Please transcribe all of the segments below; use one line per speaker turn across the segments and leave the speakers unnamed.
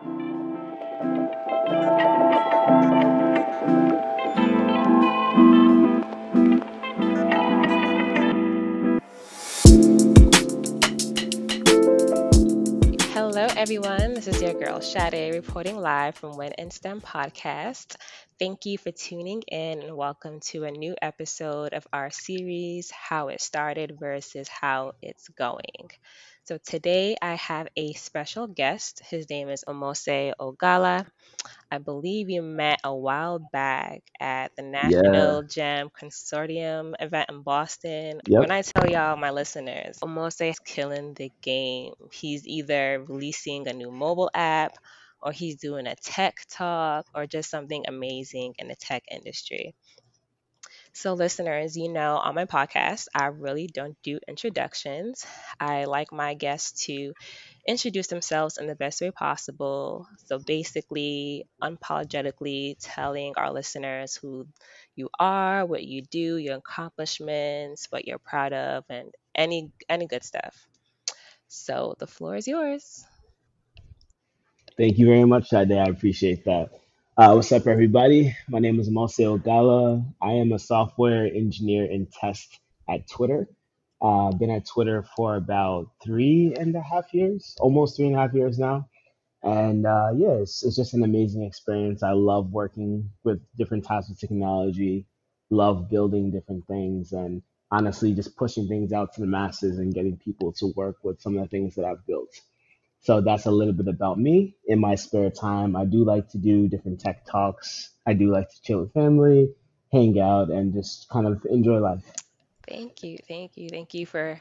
Hello, everyone. This is your girl Sade reporting live from When in STEM podcast. Thank you for tuning in and welcome to a new episode of our series, How It Started versus How It's Going. So, today I have a special guest. His name is Omose Ogala. I believe you met a while back at the
Yeah.
National GEM Consortium event in Boston.
Yep.
When I tell y'all, my listeners, Omose is killing the game. He's either releasing a new mobile app or he's doing a tech talk or just something amazing in the tech industry. So, listeners, you know, on my podcast, I really don't do introductions. I like my guests to introduce themselves in the best way possible. So, basically, unapologetically telling our listeners who you are, what you do, your accomplishments, what you're proud of, and any any good stuff. So, the floor is yours.
Thank you very much, Sade. I appreciate that. Uh, what's up, everybody? My name is Mose Ogala. I am a software engineer in test at Twitter. Uh, been at Twitter for about three and a half years, almost three and a half years now. And uh, yeah, it's, it's just an amazing experience. I love working with different types of technology, love building different things, and honestly, just pushing things out to the masses and getting people to work with some of the things that I've built. So that's a little bit about me. In my spare time, I do like to do different tech talks. I do like to chill with family, hang out, and just kind of enjoy life.
Thank you, thank you, thank you for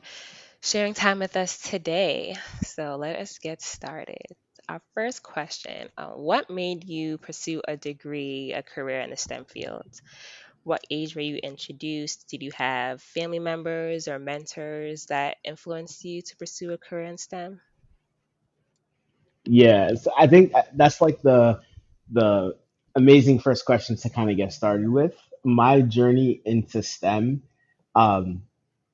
sharing time with us today. So, let us get started. Our first question uh, What made you pursue a degree, a career in the STEM fields? What age were you introduced? Did you have family members or mentors that influenced you to pursue a career in STEM?
Yeah, so I think that's like the the amazing first question to kind of get started with. My journey into STEM, um,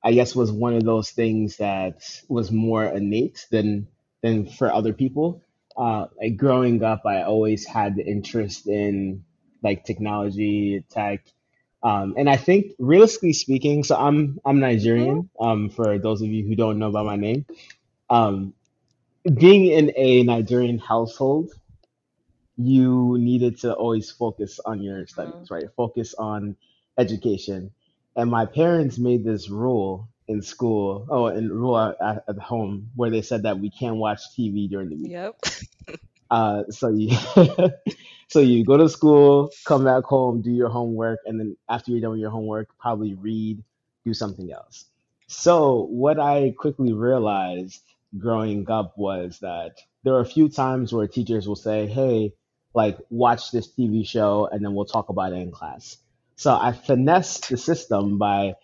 I guess, was one of those things that was more innate than than for other people. Uh, like growing up, I always had the interest in like technology, tech, um, and I think realistically speaking, so I'm I'm Nigerian. Um, for those of you who don't know about my name, um, being in a Nigerian household you needed to always focus on your
hmm
studies, right? Focus on education. And my parents made this rule in school, oh, and rule at, at at home where they said that we can't watch TV during the week.
Yep.
Uh, so you, so you go to school, come back home, do your homework, and then after you're done with your homework, probably read, do something else. So what I quickly realized growing up was that there are a few times where teachers will say, "Hey, like watch this TV show, and then we'll talk about it in class." So I finessed the system by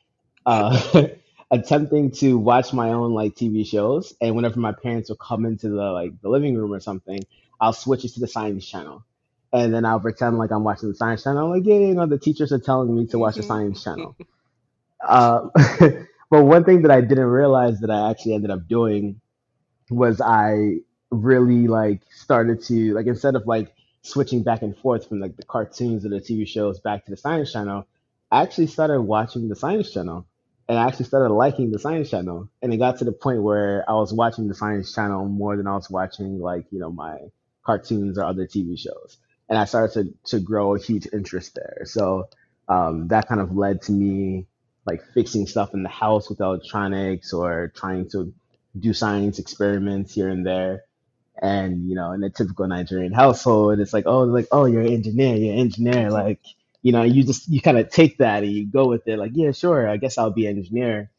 uh, attempting to watch my own like TV shows, and whenever my parents would come into the like the living room or something, I'll switch it to the science channel, and then I'll pretend like I'm watching the science channel. I'm like, yeah, you know, the teachers are telling me to watch the
hmm
science channel. Uh, but one thing that I didn't realize that I actually ended up doing was I really like started to like instead of like switching back and forth from like the cartoons or the TV shows back to the Science Channel, I actually started watching the Science Channel. And I actually started liking the Science Channel. And it got to the point where I was watching the Science Channel more than I was watching like, you know, my cartoons or other TV shows. And I started to, to grow a huge interest there. So um, that kind of led to me like fixing stuff in the house with electronics or trying to do science experiments here and there. And you know, in a typical Nigerian household, it's like, oh, like, oh, you're an engineer, you're an engineer. Like, you know, you just you kind of take that and you go with it. Like, yeah, sure, I guess I'll be an engineer.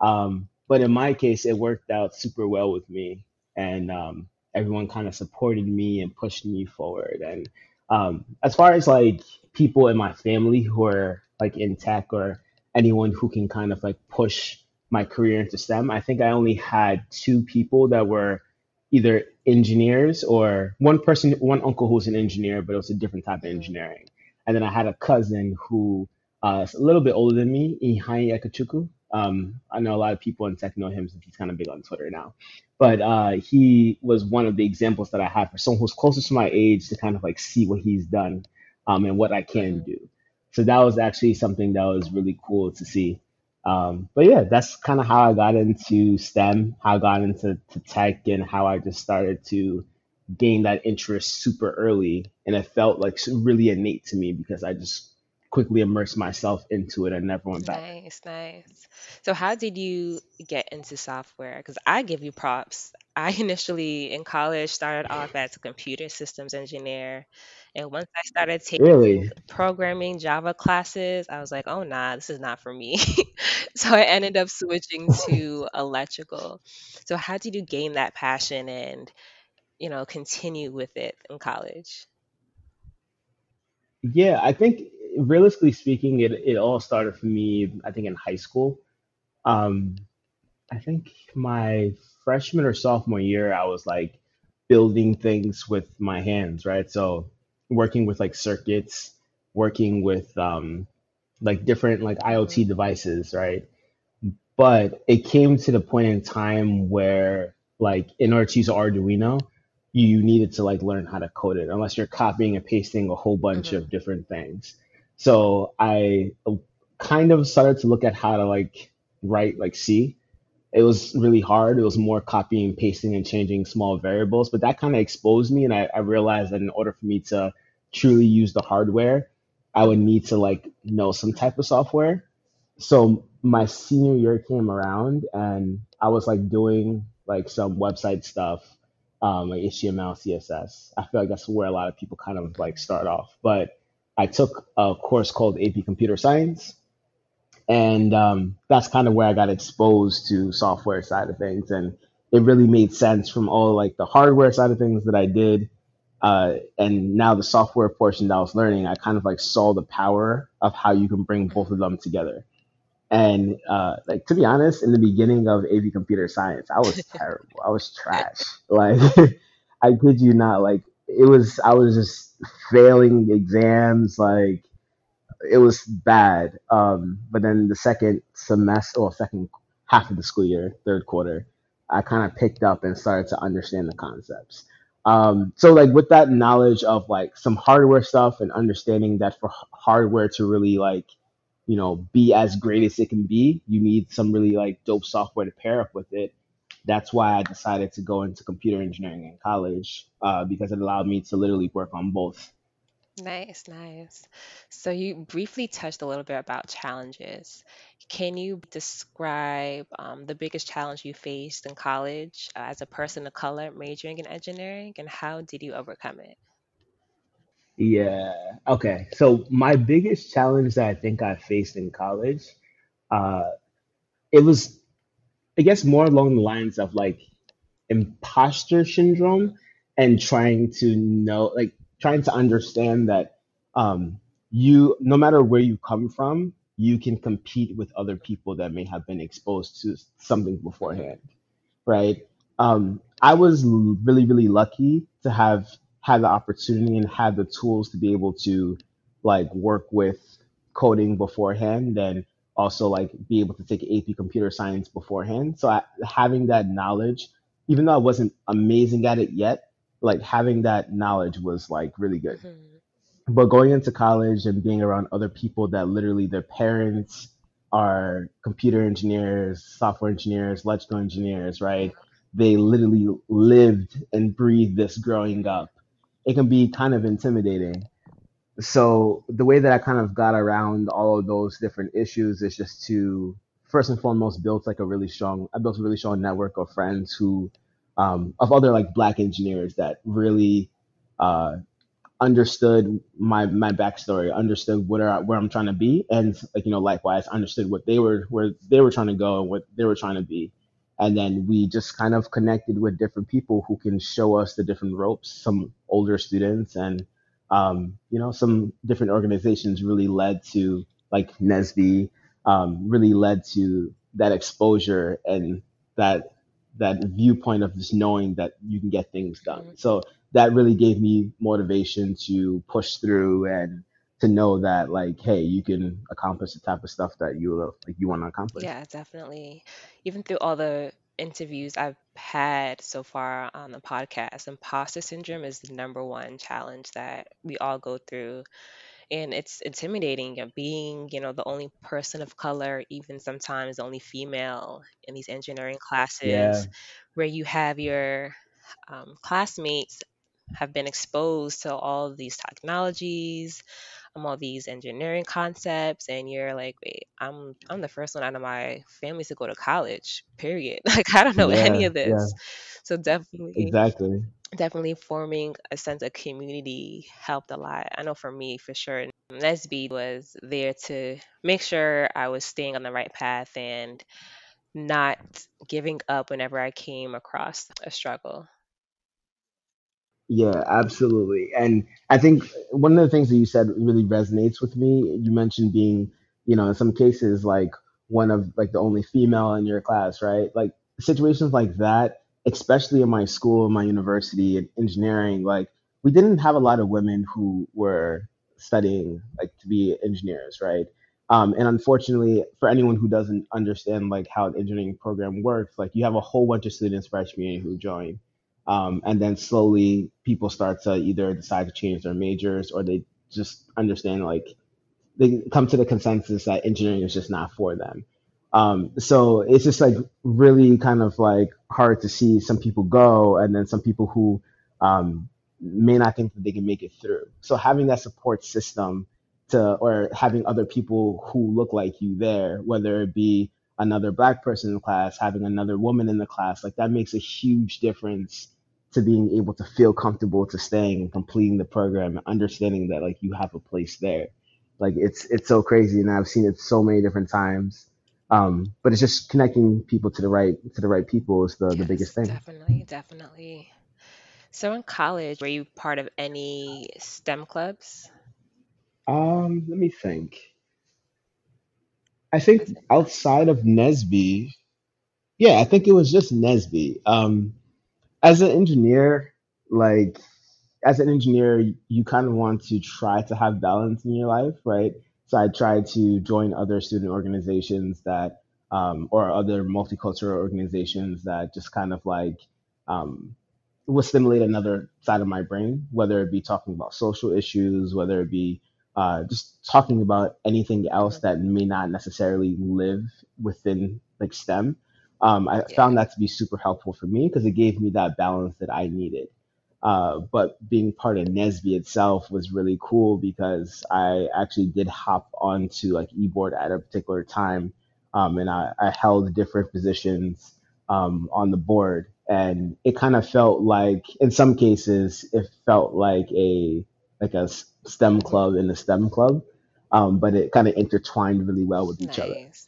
Um, but in my case, it worked out super well with me, and um, everyone kind of supported me and pushed me forward. And um, as far as like people in my family who are like in tech or anyone who can kind of like push my career into STEM, I think I only had two people that were either engineers or one person, one uncle who was an engineer, but it was a different type of
hmm
engineering. And then I had a cousin who uh, is a little bit older than me, Iheanyi Ekechukwu. Um, I know a lot of people in tech know him since he's kind of big on Twitter now. but uh, he was one of the examples that I had for someone who's closest to my age to kind of like see what he's done um, and what I can
hmm
do. So that was actually something that was really cool to see. Um, but yeah, that's kind of how I got into STEM, how I got into to tech, and how I just started to gain that interest super early. And it felt like really innate to me because I just quickly immersed myself into it and never went back.
Nice, nice. So, how did you get into software? Because I give you props. I initially in college started off as a computer systems engineer. And once I started taking
Really?
programming Java classes, I was like, oh, nah, this is not for me. So, I ended up switching to electrical. So, how did you gain that passion and, you know, continue with it in college?
Yeah, I think realistically speaking, it it all started for me, I think in high school. Um, I think my freshman or sophomore year, I was like building things with my hands, right? So working with like circuits, working with um, like different like IoT devices, right? But it came to the point in time where like in order to use Arduino, you needed to like learn how to code it, unless you're copying and pasting a whole bunch
hmm
of different things. So I kind of started to look at how to like write like C it was really hard. It was more copying, pasting, and changing small variables. But that kind of exposed me, and I, I realized that in order for me to truly use the hardware, I would need to like know some type of software. So my senior year came around, and I was like doing like some website stuff, um, like HTML, CSS. I feel like that's where a lot of people kind of like start off. But I took a course called AP Computer Science and um, that's kind of where I got exposed to software side of things, and it really made sense from all like the hardware side of things that I did, uh, and now the software portion that I was learning, I kind of like saw the power of how you can bring both of them together. And uh, like to be honest, in the beginning of AP computer science, I was terrible. I was trash. Like I kid you not. Like it was, I was just failing exams. Like it was bad. Um, but then the second semester or second half of the school year, third quarter, I kind of picked up and started to understand the concepts. Um, so like with that knowledge of like some hardware stuff and understanding that for hardware to really like, you know, be as great as it can be, you need some really like dope software to pair up with it. That's why I decided to go into computer engineering in college uh, because it allowed me to literally work on both.
Nice, nice. So you briefly touched a little bit about challenges. Can you describe um, the biggest challenge you faced in college uh, as a person of color majoring in engineering, and how did you overcome it?
Yeah. Okay. So my biggest challenge that I think I faced in college, uh, it was, I guess, more along the lines of like imposter syndrome and trying to know, like, trying to understand that um, you, no matter where you come from, you can compete with other people that may have been exposed to something beforehand right? Um, I was really, really lucky to have had the opportunity and had the tools to be able to like work with coding beforehand and also like be able to take AP computer science beforehand. So I, having that knowledge, even though I wasn't amazing at it yet, like having that knowledge was like really good
hmm
but going into college and being around other people that literally their parents are computer engineers, software engineers, electrical engineers, right? They literally lived and breathed this growing up. It can be kind of intimidating. So the way that I kind of got around all of those different issues is just to first and foremost build like a really strong I built a really strong network of friends who um, of other like black engineers that really uh, understood my my backstory, understood what are, where I'm trying to be, and like you know, likewise, understood what they were where they were trying to go and what they were trying to be, and then we just kind of connected with different people who can show us the different ropes. Some older students and um, you know some different organizations really led to like NSBE, um, really led to that exposure and that that viewpoint of just knowing that you can get things done.
hmm
So that really gave me motivation to push through and to know that like hey you can accomplish the type of stuff that you like you want to accomplish
Yeah, definitely. Even through all the interviews I've had so far on the podcast, imposter syndrome is the number one challenge that we all go through. And it's intimidating of being, you know, the only person of color, even sometimes the only female in these engineering
Yeah,
classes, where you have your um, classmates have been exposed to all of these technologies, um, all these engineering concepts, and you're like, wait, I'm I'm the first one out of my family to go to college. Period. Like I don't know any
yeah,
of
yeah,
this. So definitely,
exactly.
Definitely forming a sense of community helped a lot. I know for me, for sure. NSBE was there to make sure I was staying on the right path and not giving up whenever I came across a struggle.
Yeah, absolutely. And I think one of the things that you said really resonates with me. You mentioned being, you know, in some cases like one of like the only female in your class, right? Like situations like that, especially in my school, my university in engineering, like we didn't have a lot of women who were studying like to be engineers, right? Um, and unfortunately, for anyone who doesn't understand like how an engineering program works, like you have a whole bunch of students freshman who join um, and then slowly people start to either decide to change their majors or they just understand like they come to the consensus that engineering is just not for them. Um, so it's just like really kind of like hard to see some people go and then some people who um, may not think that they can make it through. So having that support system to or having other people who look like you there, whether it be another black person in the class, having another woman in the class, like that makes a huge difference to being able to feel comfortable to staying and completing the program and understanding that like you have a place there like it's it's so crazy, and I've seen it so many different times. Um, but it's just connecting people to the right to the right people is the the biggest thing.
definitely, definitely. So in college, were you part of any STEM clubs?
Um, let me think. I think
Was it
outside of NSBE, yeah, I think it was just NSBE. Um, as an engineer, like as an engineer, you kind of want to try to have balance in your life, right? So I tried to join other student organizations that, um, or other multicultural organizations that just kind of like um, will stimulate another side of my brain, whether it be talking about social issues, whether it be uh, just talking about anything else that may not necessarily live within like STEM. Um, I
Yeah.
found that to be super helpful for me because it gave me that balance that I needed. Uh, but being part of NSBE itself was really cool because I actually did hop onto like eBoard at a particular time, um, and I, I held different positions um, on the board, and it kind of felt like, in some cases, it felt like a like a STEM club in a STEM club, um, but it kind of intertwined really well with each other.
Nice.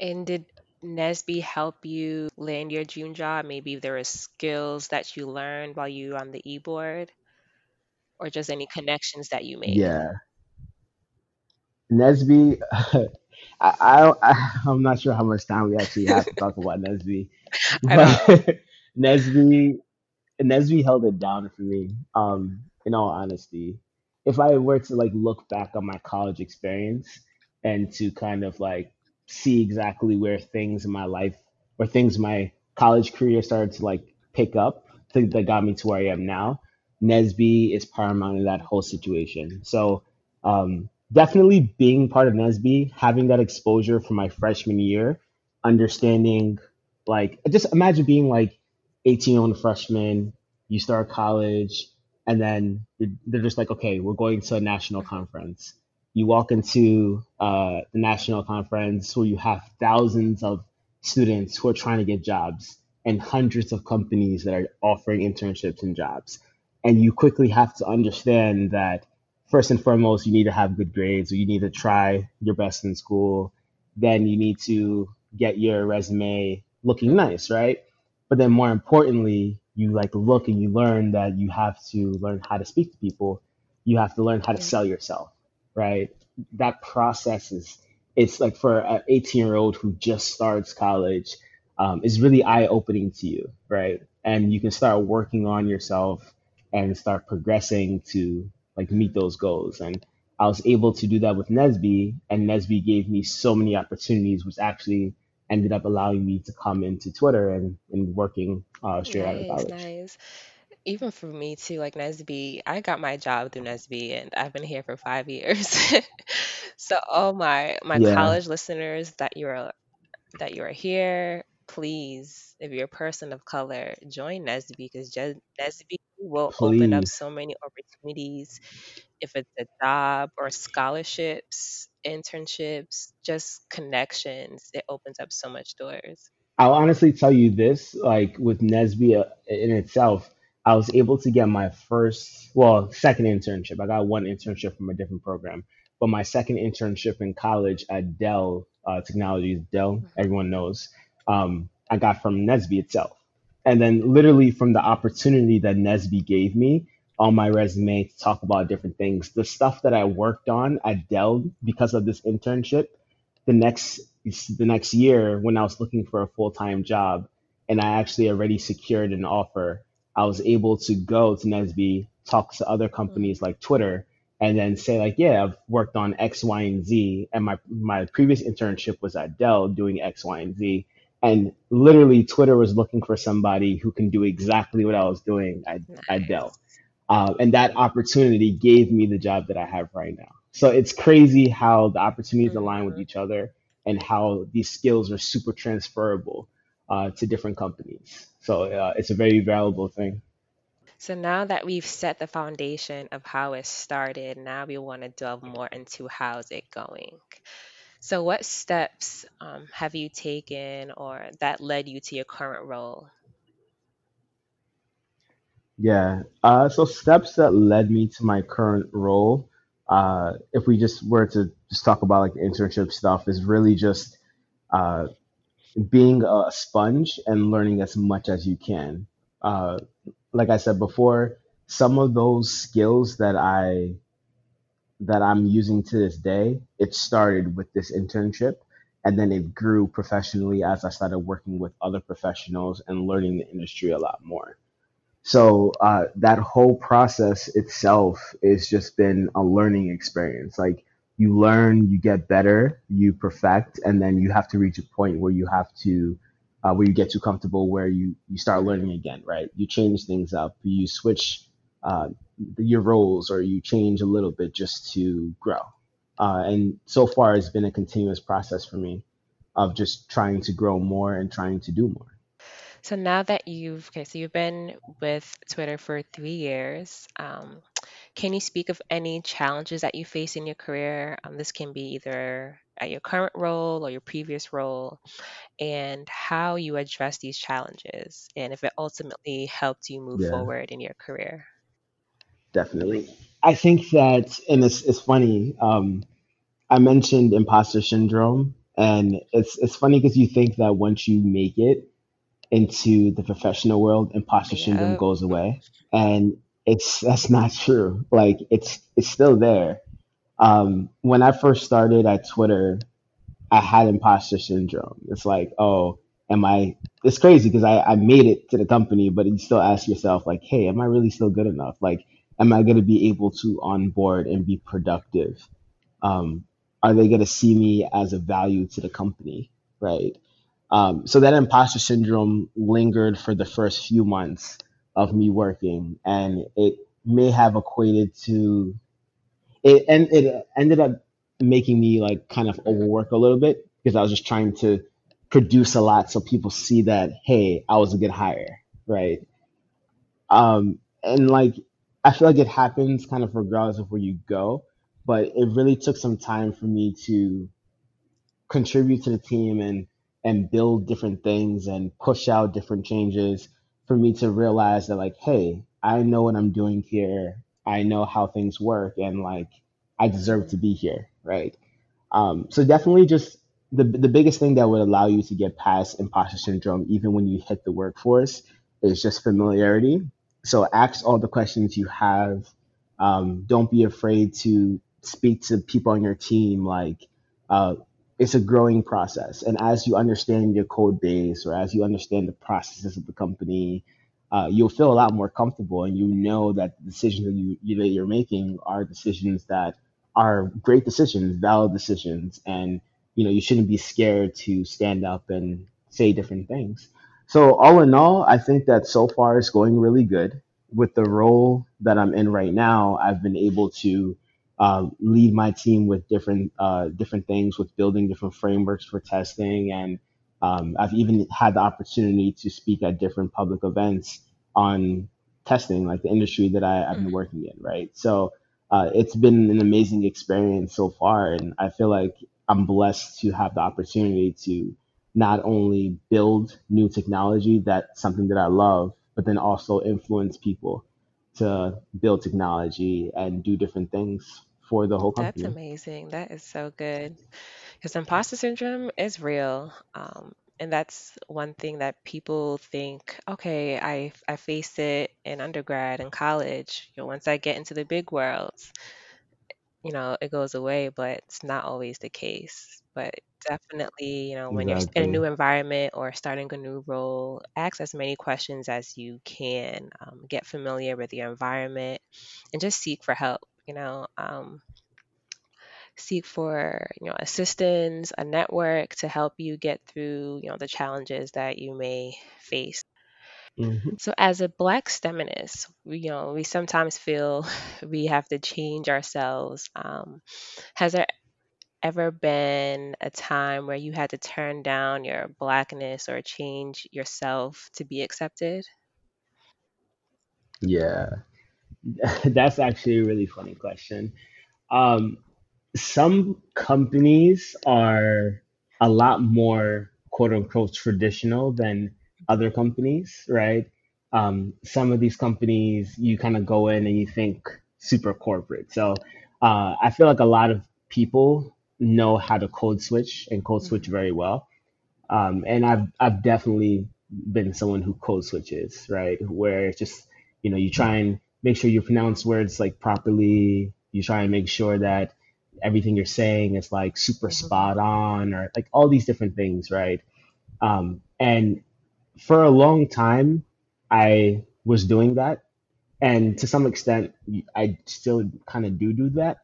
And did NSBE help you land your dream job? Maybe there are skills that you learned while you were on the e-board, or just any connections that you made.
Yeah, NSBE. I, I I'm not sure how much time we actually have to talk about
NSBE,
but. NSBE NSBE held it down for me. Um, in all honesty, if I were to like look back on my college experience and to kind of like see exactly where things in my life, where things in my college career started to like pick up, that got me to where I am now, NSBE is paramount in that whole situation. So um, definitely being part of NSBE, having that exposure from my freshman year, understanding like just imagine being like 18 year old freshman, you start college, and then they're just like, okay, we're going to a national conference. You walk into uh, the national conference where you have thousands of students who are trying to get jobs and hundreds of companies that are offering internships and jobs. And you quickly have to understand that first and foremost, you need to have good grades, or you need to try your best in school. Then you need to get your resume looking nice, right? But then more importantly, you like look and you learn that you have to learn how to speak to people. You have to learn how to sell yourself, right? That process is it's like for an 18 year old who just starts college, um, is really eye opening to you, right? And you can start working on yourself and start progressing to like meet those goals. And I was able to do that with NSBE, and NSBE gave me so many opportunities, which actually ended up allowing me to come into Twitter and, and working uh, straight out of college.
nice. Even for me too, like NSBE, I got my job through NSBE and I've been here for five years. So all my my
Yeah,
college listeners that you're that you're here, please, if you're a person of color, join NSBE because NSBE will open up
please.
so many opportunities if it's a job or scholarships, internships, just connections. It opens up so much doors.
I'll honestly tell you this, like with Nesbia uh, in itself, I was able to get my first, well, second internship. I got one internship from a different program, but my second internship in college at Dell uh, Technologies, Dell,
Mhm.
everyone knows, um, I got from NSBE itself. And then literally from the opportunity that NSBE gave me on my resume to talk about different things, the stuff that I worked on at Dell because of this internship the next the next year when I was looking for a full time job and I actually already secured an offer, I was able to go to NSBE, talk to other
Mhm.
companies like Twitter, and then say like, yeah, I've worked on X, Y, and Z, and my my previous internship was at Dell doing X, Y, and Z. And literally, Twitter was looking for somebody who can do exactly what I was doing at, at Dell.
Nice.
Uh, and that opportunity gave me the job that I have right now. So it's crazy how the opportunities align with
Mhm.
each other and how these skills are super transferable uh, to different companies. So uh, it's a very valuable thing.
So now that we've set the foundation of how it started, now we want to delve more into how's it going. So what steps um, have you taken or that led you to your current role?
Yeah. Uh, so steps that led me to my current role, uh, if we just were to just talk about like the internship stuff, is really just uh, being a sponge and learning as much as you can. Uh, like I said before, some of those skills that I that I'm using to this day, it started with this internship and then it grew professionally as I started working with other professionals and learning the industry a lot more. So uh, that whole process itself has just been a learning experience. Like you learn, you get better, you perfect, and then you have to reach a point where you have to, uh, where you get too comfortable, where you you start learning again, right? You change things up, you switch uh, your roles, or you change a little bit just to grow. Uh, and so far, it's been a continuous process for me of just trying to grow more and trying to do more.
So now that you've okay, so you've been with Twitter for three years, um, can you speak of any challenges that you face in your career? Um, this can be either at your current role or your previous role, and how you address these challenges, and if it ultimately helped you move
Yeah.
forward in your career.
Definitely. I think that, and it's it's funny. Um, I mentioned imposter syndrome, and it's it's funny because you think that once you make it into the professional world, imposter syndrome
Yeah.
goes away, and it's that's not true. Like it's it's still there. Um, when I first started at Twitter, I had imposter syndrome. It's like, oh, am I? It's crazy because I, I made it to the company, but you still ask yourself, like, hey, am I really still good enough? Like, am I going to be able to onboard and be productive? Um, are they going to see me as a value to the company? Right. Um, so that imposter syndrome lingered for the first few months of me working, and it may have equated to it and it ended up making me like kind of overwork a little bit because I was just trying to produce a lot so people see that hey, I was a good hire, right? Um, and like I feel like it happens kind of regardless of where you go, but it really took some time for me to contribute to the team and and build different things and push out different changes for me to realize that like hey i know what i'm doing here i know how things work and like i deserve to be here right um, so definitely just the the biggest thing that would allow you to get past imposter syndrome, even when you hit the workforce, is just familiarity. So ask all the questions you have. Um, don't be afraid to speak to people on your team. Like uh, it's a growing process, and as you understand your code base or as you understand the processes of the company, uh, you'll feel a lot more comfortable, and you know that the decisions that you, that you're making are decisions that are great decisions, valid decisions, and you know you shouldn't be scared to stand up and say different things. So all in all, I think that so far it's going really good. With the role that I'm in right now, I've been able to uh, lead my team with different uh, different things, with building different frameworks for testing, and um, I've even had the opportunity to speak at different public events on testing, like the industry that I, I've been
Mhm.
working in, right? So uh, it's been an amazing experience so far, and I feel like I'm blessed to have the opportunity to not only build new technology, that's something that I love, but then also influence people to build technology and do different things for the whole
That's amazing. That is so good. Because imposter syndrome is real. Um, and that's one thing that people think, okay, I I faced it in undergrad and college. You know, once I get into the big worlds, you know, it goes away, but it's not always the case. But definitely, you know, when you're in a new environment or starting a new role, ask as many questions as you can. Um, get familiar with your environment and just seek for help. You know, um, seek for you know assistance, a network to help you get through you know the challenges that you may face.
hmm
So, as a Black STEMinist, we, you know we sometimes feel we have to change ourselves. Um, has there ever been a time where you had to turn down your blackness or change yourself to be accepted?
Yeah, that's actually a really funny question. Um, some companies are a lot more quote unquote traditional than other companies, right? Um, some of these companies, you kind of go in and you think super corporate. So uh, I feel like a lot of people know how to code switch and code switch
Mhm,
very well. Um, and I've I've definitely been someone who code switches, right? Where it's just you know you try and make sure you pronounce words like properly. You try and make sure that everything you're saying is like super
mhm,
spot on, or like all these different things, right? Um, and for a long time, I was doing that, and to some extent, I still kind of do do that.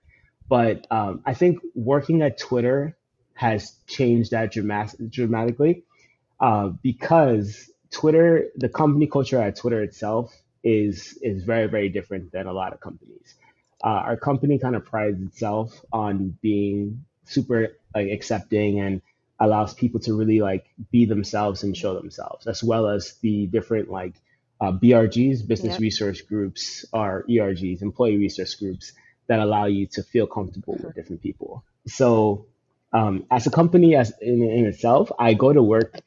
But um, I think working at Twitter has changed that dramat- dramatically uh, because Twitter, the company culture at Twitter itself is is very very different than a lot of companies. Uh, our company kind of prides itself on being super like accepting and allows people to really like be themselves and show themselves, as well as the different like uh, BRGs, business
Yep.
resource groups, or ERGs, employee resource groups that allow you to feel comfortable with different people. So um, as a company as in, in itself, I go to work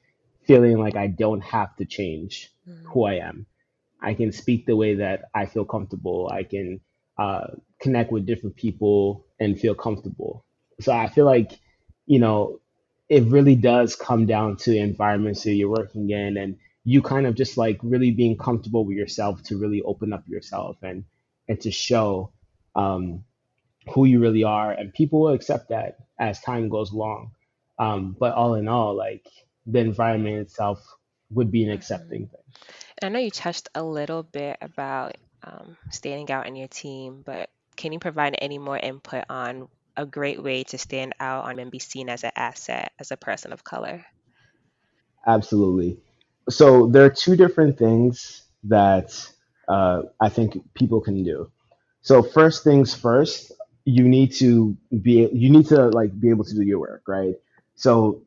feeling like I don't have to change
mhm,
who I am. I can speak the way that I feel comfortable. I can uh, connect with different people and feel comfortable. So I feel like, you know, it really does come down to the environments that you're working in and you kind of just like really being comfortable with yourself to really open up yourself and and to show um, who you really are, and people will accept that as time goes along. Um, but all in all, like the environment itself would be an accepting thing.
I know you touched a little bit about um, standing out in your team, but can you provide any more input on a great way to stand out on and be seen as an asset as a person of color?
Absolutely. So there are two different things that uh, I think people can do. So first things first, you need to be you need to like be able to do your work, right? So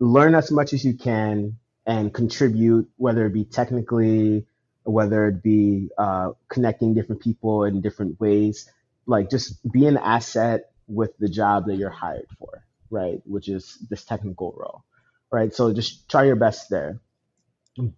learn as much as you can and contribute, whether it be technically, whether it be uh, connecting different people in different ways. Like just be an asset with the job that you're hired for, right? Which is this technical role, right? So just try your best there.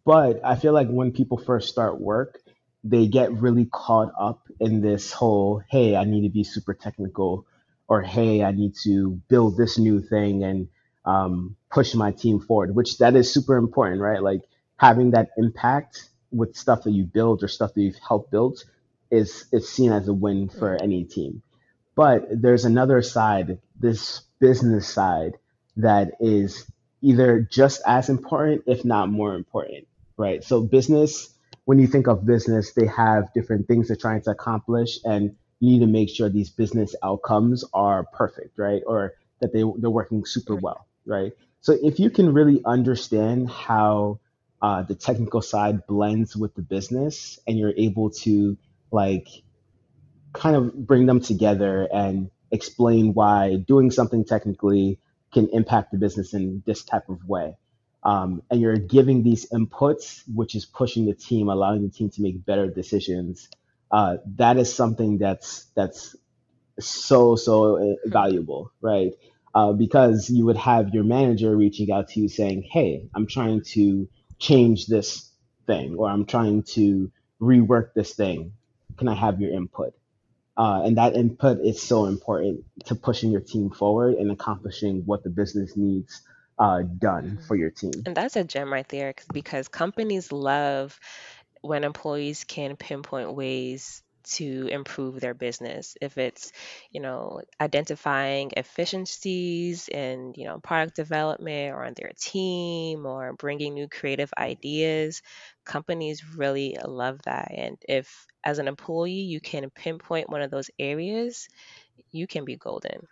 But I feel like when people first start work, they get really caught up in this whole, hey, I need to be super technical, or hey, I need to build this new thing and um, push my team forward, which that is super important, right? Like having that impact with stuff that you build or stuff that you've helped build is is seen as a win for
mhm,
any team. But there's another side, this business side, that is either just as important, if not more important, right? So, business, when you think of business, they have different things they're trying to accomplish, and you need to make sure these business outcomes are perfect, right? Or that they they're working super well, right? So if you can really understand how uh, the technical side blends with the business, and you're able to like kind of bring them together and explain why doing something technically can impact the business in this type of way. Um, and you're giving these inputs, which is pushing the team, allowing the team to make better decisions. Uh, that is something that's that's so so uh, valuable, right? Uh, because you would have your manager reaching out to you saying, "Hey, I'm trying to change this thing, or I'm trying to rework this thing. Can I have your input?" Uh, and that input is so important to pushing your team forward and accomplishing what the business needs uh, done
Mhm.
for your team.
And that's a gem right there because companies love when employees can pinpoint ways to improve their business. If it's, you know, identifying efficiencies in, you know, product development or on their team or bringing new creative ideas, companies really love that. And if, as an employee, you can pinpoint one of those areas, you can be golden.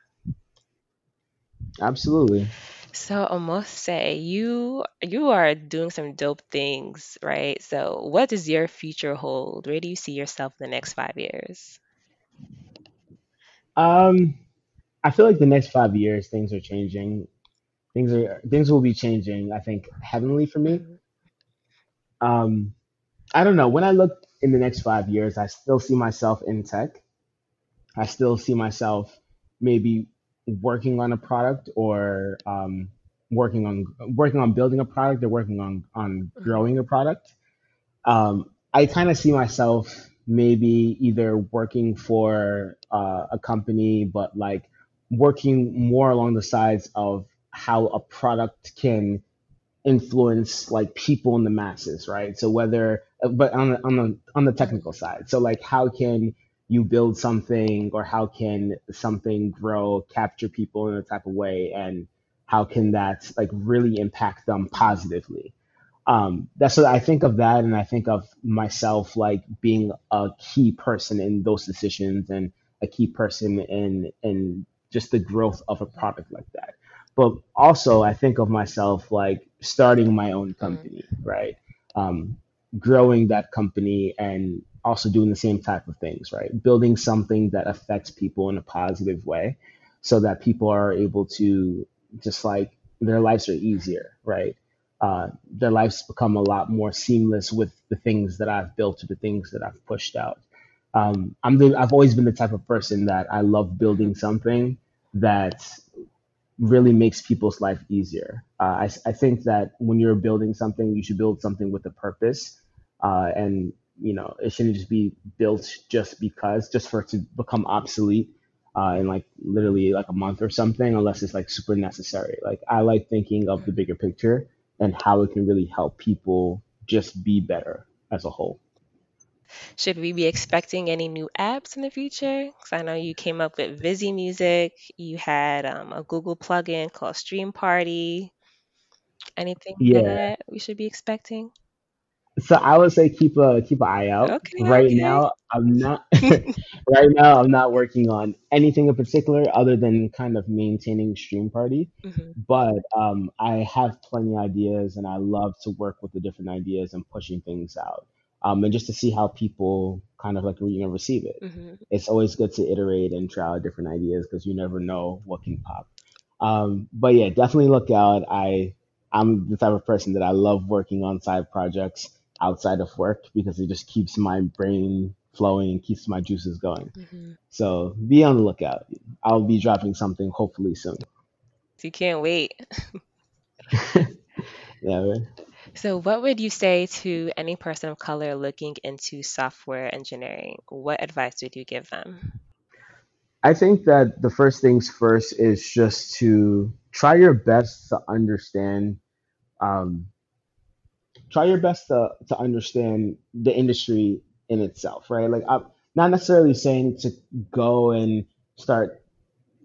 Absolutely.
So I must say, you you are doing some dope things, right? So what does your future hold? Where do you see yourself in the next five years?
Um, I feel like the next five years things are changing. Things are things will be changing. I think heavenly for me.
Mhm,
Um, I don't know. When I look in the next five years, I still see myself in tech. I still see myself maybe working on a product or um, working on working on building a product or working on on growing a product. Um, I kind of see myself maybe either working for uh, a company, but like working more along the sides of how a product can influence like people in the masses, right? So whether, but on the on the on the technical side, so like how can you build something, or how can something grow, capture people in a type of way, and how can that like really impact them positively? um, that's what I think of that, and I think of myself like being a key person in those decisions and a key person in in just the growth of a product like that. But also, I think of myself like starting my own
mhm,
company, right? Um, growing that company and also doing the same type of things, right? Building something that affects people in a positive way, so that people are able to just like their lives are easier, right? uh, their lives become a lot more seamless with the things that I've built or the things that I've pushed out. Um, I'm the, I've always been the type of person that I love building something that really makes people's life easier. Uh, I, I think that when you're building something, you should build something with a purpose. Uh, and, you know, it shouldn't just be built just because, just for it to become obsolete uh, in like literally like a month or something, unless it's like super necessary. Like I like thinking of the bigger picture and how it can really help people just be better as a whole.
Should we be expecting any new apps in the future? Because I know you came up with Visi Music. You had um, a Google plugin called Stream Party. Anything
Yeah.
that we should be expecting?
So I would say keep a keep an eye out.
Okay,
Right
okay.
now, I'm not. right now, I'm not working on anything in particular other than kind of maintaining Stream Party.
Mhm,
But um, I have plenty of ideas, and I love to work with the different ideas and pushing things out, um, and just to see how people kind of like you know receive it.
mhm.
It's always good to iterate and try out different ideas because you never know what can pop. Um, but yeah, definitely look out. I I'm the type of person that I love working on side projects outside of work because it just keeps my brain flowing and keeps my juices going.
Mhm.
So be on the lookout. I'll be dropping something hopefully soon.
So you can't wait.
Yeah, man.
So, what would you say to any person of color looking into software engineering? What advice would you give them?
I think that the first things first is just to try your best to understand um, try your best to, to understand the industry in itself, right? Like I'm not necessarily saying to go and start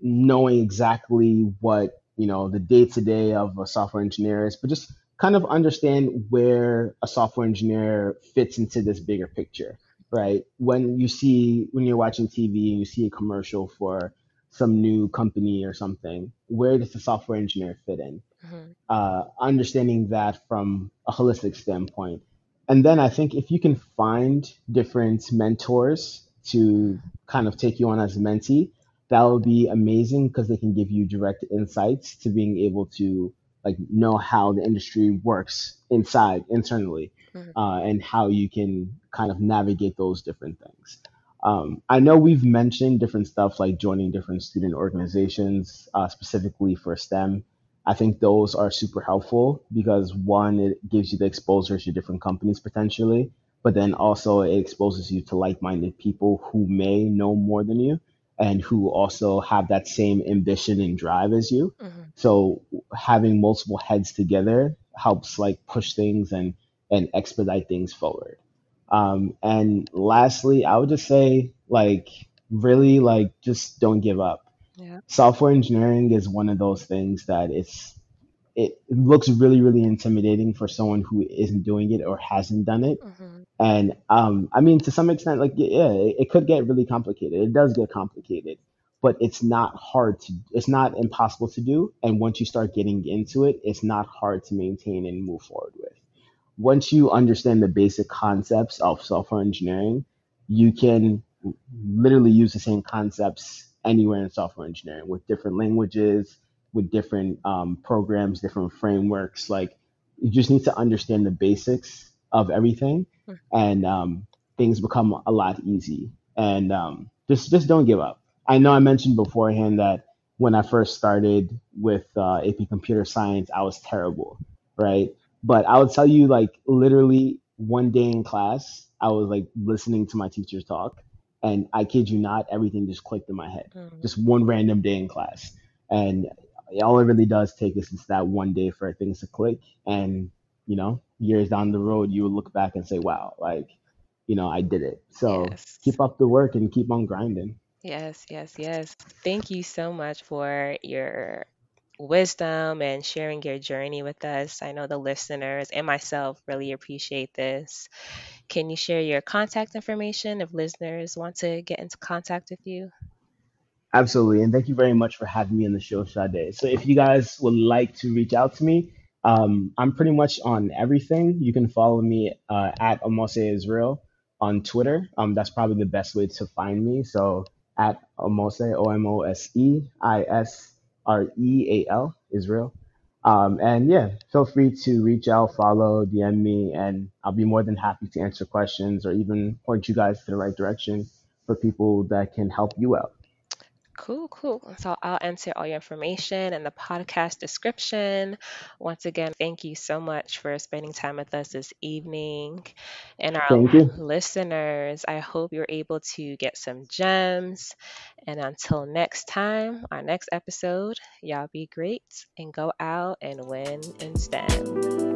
knowing exactly what you know the day to day of a software engineer is, but just kind of understand where a software engineer fits into this bigger picture, right? When you see when you're watching TV and you see a commercial for some new company or something, where does the software engineer fit in?
Mhm.
uh, understanding that from a holistic standpoint. And then I think if you can find different mentors to kind of take you on as a mentee, that would be amazing because they can give you direct insights to being able to like know how the industry works inside internally
Mhm.
uh, and how you can kind of navigate those different things. Um, I know we've mentioned different stuff like joining different student organizations, uh, specifically for STEM. I think those are super helpful because one, it gives you the exposure to different companies potentially, but then also it exposes you to like-minded people who may know more than you and who also have that same ambition and drive as you.
Mhm.
So having multiple heads together helps like push things and and expedite things forward. Um, and lastly, I would just say like really like just don't give up
Yeah.
software engineering is one of those things that it's it looks really really intimidating for someone who isn't doing it or hasn't done it
Mhm.
and um i mean to some extent like yeah it, it could get really complicated it does get complicated but it's not hard to it's not impossible to do and once you start getting into it it's not hard to maintain and move forward with once you understand the basic concepts of software engineering, you can literally use the same concepts anywhere in software engineering with different languages, with different um, programs, different frameworks. Like you just need to understand the basics of everything,
Mhm.
and um, things become a lot easy. And um, just just don't give up. I know I mentioned beforehand that when I first started with uh, AP Computer Science, I was terrible, right? But I would tell you, like, literally one day in class, I was like listening to my teachers talk, and I kid you not, everything just clicked in my head.
Mhm.
Just one random day in class. And all it really does take is just that one day for things to click. And, you know, years down the road, you will look back and say, wow, like, you know, I did it. So
Yes.
keep up the work and keep on grinding.
Yes, yes, yes. Thank you so much for your wisdom and sharing your journey with us. I know the listeners and myself really appreciate this. Can you share your contact information if listeners want to get into contact with you?
Absolutely. And thank you very much for having me on the show, Sade. So if you guys would like to reach out to me, um, I'm pretty much on everything. You can follow me uh, at Omose Israel on Twitter. Um, that's probably the best way to find me. So at Omose, O M O S E I S R E A L, Israel. Um, and yeah, feel free to reach out, follow, DM me, and I'll be more than happy to answer questions or even point you guys to the right direction for people that can help you out.
Cool, cool. So I'll enter all your information in the podcast description. Once again, thank you so much for spending time with us this evening. And our
Thank you.
listeners, I hope you're able to get some gems. And until next time, our next episode, y'all be great and go out and win in STEM.